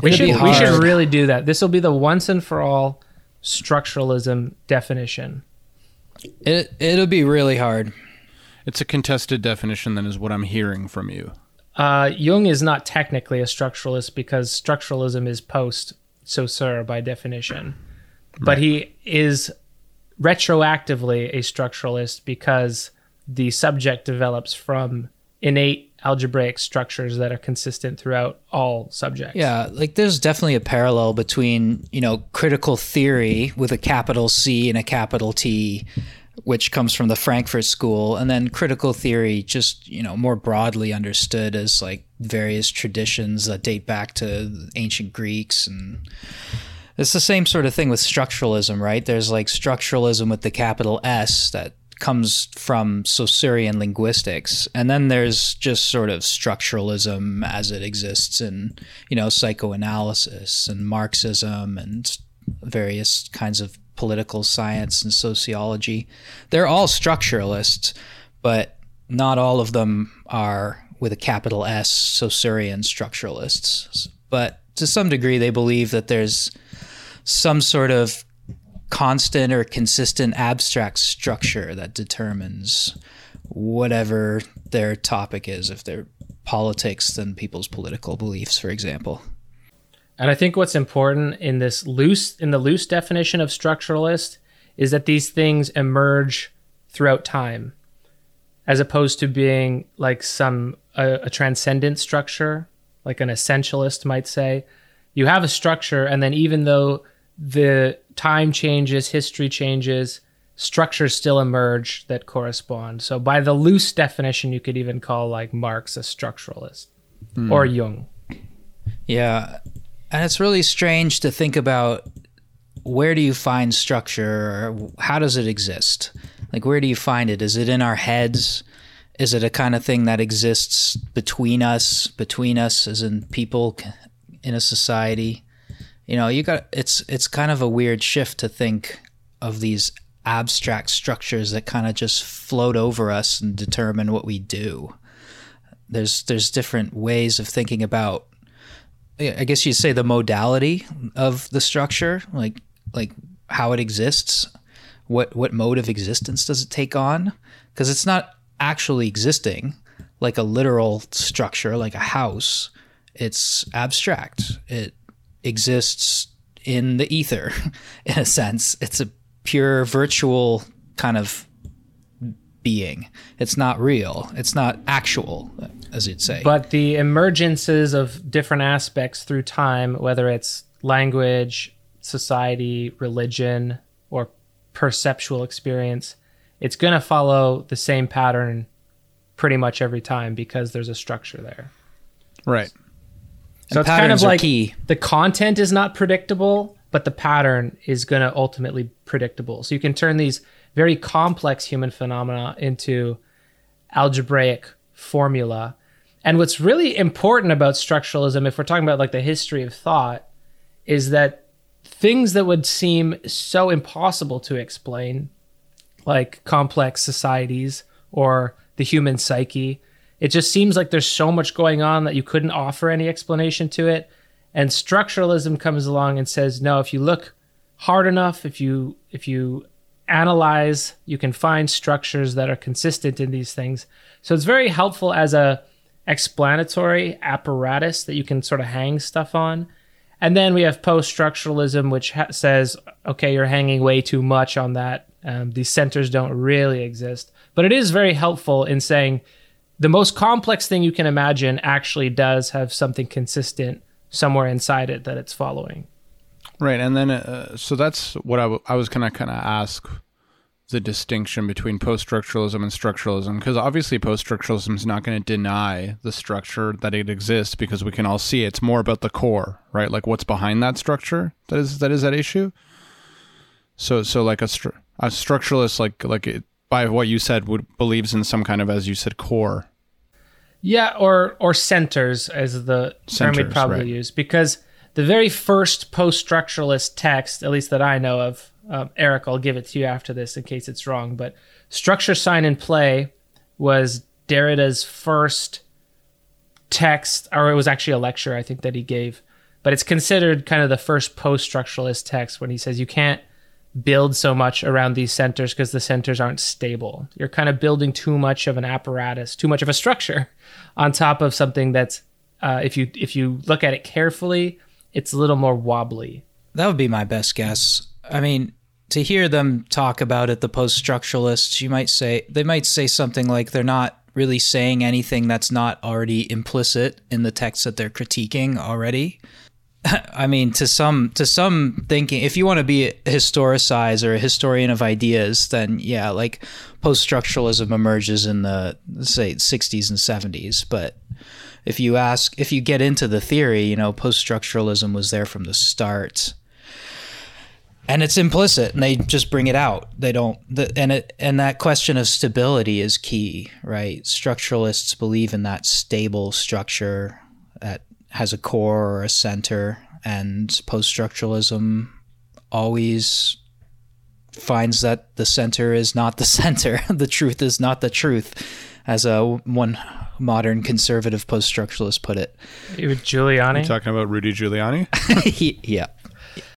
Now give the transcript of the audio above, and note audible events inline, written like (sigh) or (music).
We should we should really do that. This will be the once and for all structuralism definition. It it'll be really hard. It's a contested definition, then, is what I'm hearing from you. Uh, Jung is not technically a structuralist because structuralism is post Saussure by definition, but he is retroactively a structuralist because the subject develops from innate algebraic structures that are consistent throughout all subjects. Yeah, like there's definitely a parallel between, you know, critical theory with a capital C and a capital T, which comes from the Frankfurt School, and then critical theory just, you know, more broadly understood as like various traditions that date back to ancient Greeks and it's the same sort of thing with structuralism, right? There's like structuralism with the capital S that comes from Saussurean linguistics, and then there's just sort of structuralism as it exists in, you know, psychoanalysis and Marxism and various kinds of political science and sociology. They're all structuralists, but not all of them are with a capital S Saussurean structuralists. But to some degree, they believe that there's some sort of constant or consistent abstract structure that determines whatever their topic is, if they're politics, then people's political beliefs, for example. And I think what's important in this loose in the loose definition of structuralist is that these things emerge throughout time as opposed to being like some a, a transcendent structure like an essentialist might say you have a structure and then even though the time changes history changes structures still emerge that correspond so by the loose definition you could even call like marx a structuralist hmm. or jung Yeah. And it's really strange to think about where do you find structure or how does it exist? Like, where do you find it? Is it in our heads? Is it a kind of thing that exists between us, between us as in people in a society? You know, you got it's it's kind of a weird shift to think of these abstract structures that kind of just float over us and determine what we do. There's there's different ways of thinking about I guess you'd say the modality of the structure, like like how it exists, what what mode of existence does it take on? Because it's not actually existing like a literal structure, like a house. It's abstract. It exists in the ether, (laughs) in a sense. It's a pure virtual kind of being. It's not real. It's not actual, as you'd say. But the emergences of different aspects through time, whether it's language, society, religion, or perceptual experience, it's going to follow the same pattern pretty much every time because there's a structure there. Right. So And it's kind of like key. the content is not predictable, but the pattern is going to ultimately predictable. So you can turn these very complex human phenomena into algebraic formula. And what's really important about structuralism, if we're talking about like the history of thought, is that things that would seem so impossible to explain, like complex societies or the human psyche, it just seems like there's so much going on that you couldn't offer any explanation to it. And structuralism comes along and says, no, if you look hard enough, if you if you analyze, you can find structures that are consistent in these things. So it's very helpful as a explanatory apparatus that you can sort of hang stuff on. And then we have post structuralism, which ha- says, okay, you're hanging way too much on that. Um, these centers don't really exist. But it is very helpful in saying the most complex thing you can imagine actually does have something consistent somewhere inside it that it's following. Right, and then uh, so that's what I, w- I was gonna kind of ask the distinction between post-structuralism and structuralism because obviously post-structuralism is not going to deny the structure that it exists because we can all see it. it's more about the core, right? Like what's behind that structure that is that is that issue. So so like a stru- a structuralist like like it, by what you said would believes in some kind of as you said core. Yeah, or or centers as the term we'd probably right. use because the very first post-structuralist text, at least that I know of, um, Eric, I'll give it to you after this in case it's wrong, but structure, sign, and play was Derrida's first text, or it was actually a lecture I think that he gave but it's considered kind of the first post-structuralist text when he says you can't build so much around these centers because the centers aren't stable. You're kind of building too much of an apparatus, too much of a structure (laughs) on top of something that's uh, if you if you look at it carefully, it's a little more wobbly. That would be my best guess. I mean, to hear them talk about it, the post structuralists, you might say they might say something like they're not really saying anything that's not already implicit in the text that they're critiquing already. (laughs) I mean, to some to some thinking, if you want to be a historicize or a historian of ideas, then yeah, like post structuralism emerges in the say 60s and 70s. But if you ask, if you get into the theory, you know, post structuralism was there from the start, and it's implicit, and they just bring it out. They don't, the, and it and that question of stability is key, right? Structuralists believe in that stable structure that has a core or a center, and post structuralism always finds that the center is not the (laughs) center. the truth is not the truth, as a one modern conservative post structuralist put it. Giuliani. You talking about Rudy Giuliani? (laughs) He- yeah.